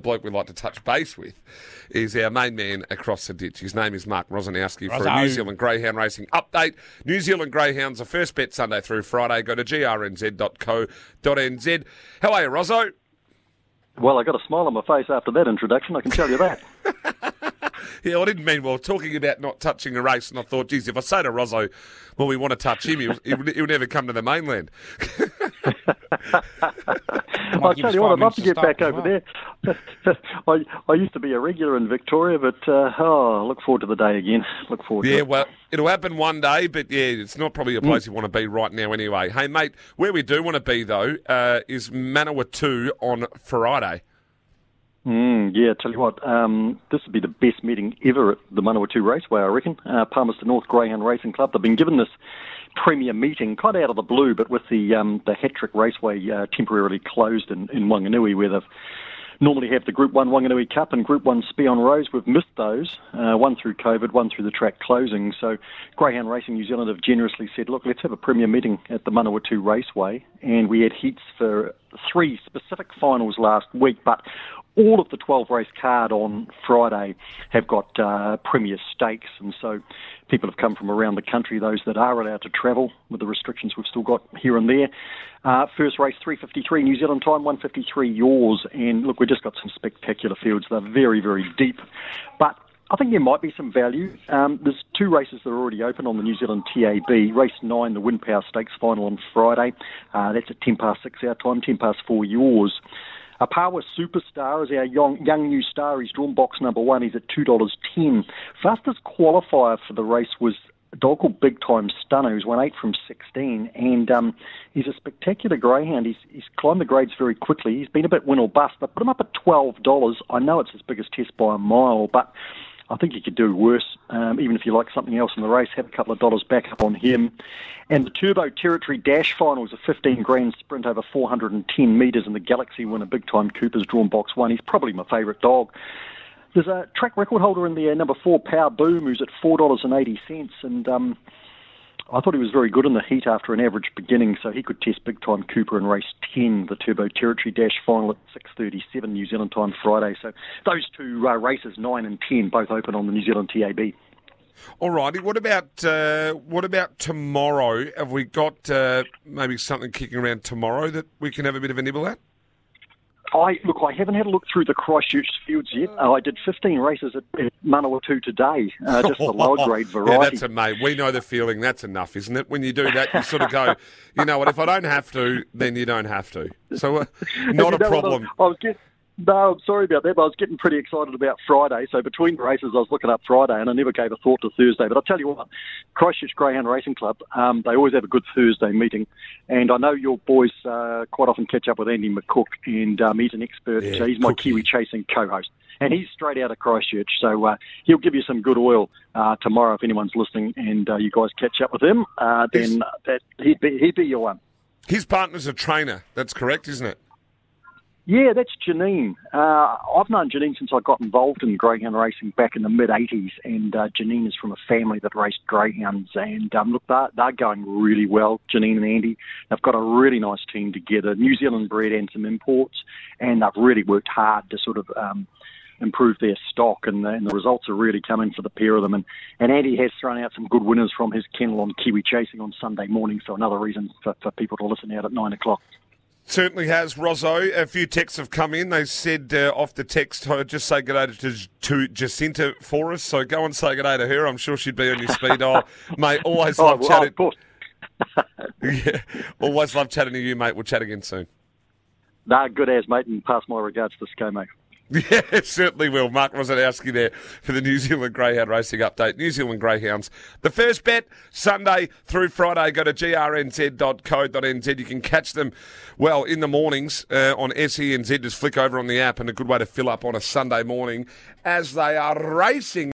Bloke we'd like to touch base with is our main man across the ditch. His name is Mark Rosanowski for a New Zealand Greyhound Racing update. New Zealand Greyhounds, the first bet Sunday through Friday. Go to grnz.co.nz. How are you, Rosso? Well, I got a smile on my face after that introduction, I can tell you that. yeah, I didn't mean well talking about not touching a race, and I thought, geez, if I say to Rosso, well, we want to touch him, he'll, he'll, he'll never come to the mainland. I'll tell you what, I'd love to get back over there. I, I used to be a regular in Victoria, but uh, oh, look forward to the day again. Look forward yeah, to it. well, it'll happen one day, but yeah, it's not probably a place mm. you want to be right now anyway. Hey, mate, where we do want to be, though, uh, is Manawatu on Friday. Mm, yeah, tell you what, um, this would be the best meeting ever at the Manawatu Raceway, I reckon. Uh, Palmerston North Greyhound Racing Club. They've been given this premier meeting, kind of out of the blue, but with the um, the Hatrick Raceway uh, temporarily closed in, in Wanganui, where they've normally have the Group 1 Wanganui Cup and Group 1 Spion Rose. We've missed those, uh, one through COVID, one through the track closing. So Greyhound Racing New Zealand have generously said, look, let's have a premier meeting at the Manawatu Raceway. And we had heats for three specific finals last week, but all of the 12 race card on Friday have got uh, premier stakes, and so people have come from around the country. Those that are allowed to travel with the restrictions we've still got here and there. Uh, first race 3:53 New Zealand time, 1:53 yours, and look, we've just got some spectacular fields. They're very very deep, but I think there might be some value. Um, there's two races that are already open on the New Zealand TAB. Race 9, the Wind Power Stakes final on Friday. Uh, that's at 10 past 6 our time, 10 past 4 yours. A Power Superstar is our young, young new star. He's drawn box number one. He's at $2.10. Fastest qualifier for the race was a dog called Big Time Stunner, who's won eight from 16, and um, he's a spectacular greyhound. He's, he's climbed the grades very quickly. He's been a bit win or bust. I put him up at $12. I know it's his biggest test by a mile, but I think he could do worse. Um, even if you like something else in the race, have a couple of dollars back up on him. And the Turbo Territory Dash Final is a 15 grand sprint over 410 metres, and the Galaxy winner, Big Time Cooper's drawn box one. He's probably my favourite dog. There's a track record holder in there, number four, Power Boom, who's at $4.80, and um, I thought he was very good in the heat after an average beginning, so he could test big time Cooper in race 10, the Turbo Territory Dash final at 6.37 New Zealand time Friday. So those two uh, races, 9 and 10, both open on the New Zealand TAB. All righty. What about uh, what about tomorrow? Have we got uh, maybe something kicking around tomorrow that we can have a bit of a nibble at? I look. I haven't had a look through the Christchurch fields yet. Uh, I did 15 races at, at Manawatu today, uh, just the low grade variety. yeah, that's a mate. We know the feeling. That's enough, isn't it? When you do that, you sort of go, you know what? If I don't have to, then you don't have to. So, uh, not a problem. I was, I was no, I'm sorry about that, but I was getting pretty excited about Friday. So between races, I was looking up Friday, and I never gave a thought to Thursday. But I'll tell you what, Christchurch Greyhound Racing Club, um, they always have a good Thursday meeting. And I know your boys uh, quite often catch up with Andy McCook, and um, he's an expert. Yeah, he's my Kiwi chasing co-host. And he's straight out of Christchurch, so uh, he'll give you some good oil uh, tomorrow if anyone's listening, and uh, you guys catch up with him. Uh, then that he'd be he'd be your one. His partner's a trainer. That's correct, isn't it? Yeah, that's Janine. Uh, I've known Janine since I got involved in greyhound racing back in the mid 80s, and uh, Janine is from a family that raced greyhounds. And um, look, they're, they're going really well, Janine and Andy. They've got a really nice team together, New Zealand bred and some imports, and they've really worked hard to sort of. Um, improve their stock, and the, and the results are really coming for the pair of them. And, and Andy has thrown out some good winners from his kennel on Kiwi Chasing on Sunday morning, so another reason for, for people to listen out at nine o'clock. Certainly has, Rozzo. A few texts have come in. They said uh, off the text, oh, just say good day to, to Jacinta for us. So go and say good day to her. I'm sure she'd be on your speed dial. mate, always love oh, well, chatting. Of course. yeah, always love chatting to you, mate. We'll chat again soon. Nah, good as, mate, and pass my regards to ScoMo. Yeah, certainly will. Mark Rosanowski there for the New Zealand Greyhound Racing Update. New Zealand Greyhounds. The first bet, Sunday through Friday. Go to grnz.co.nz. You can catch them, well, in the mornings uh, on SENZ. Just flick over on the app and a good way to fill up on a Sunday morning as they are racing.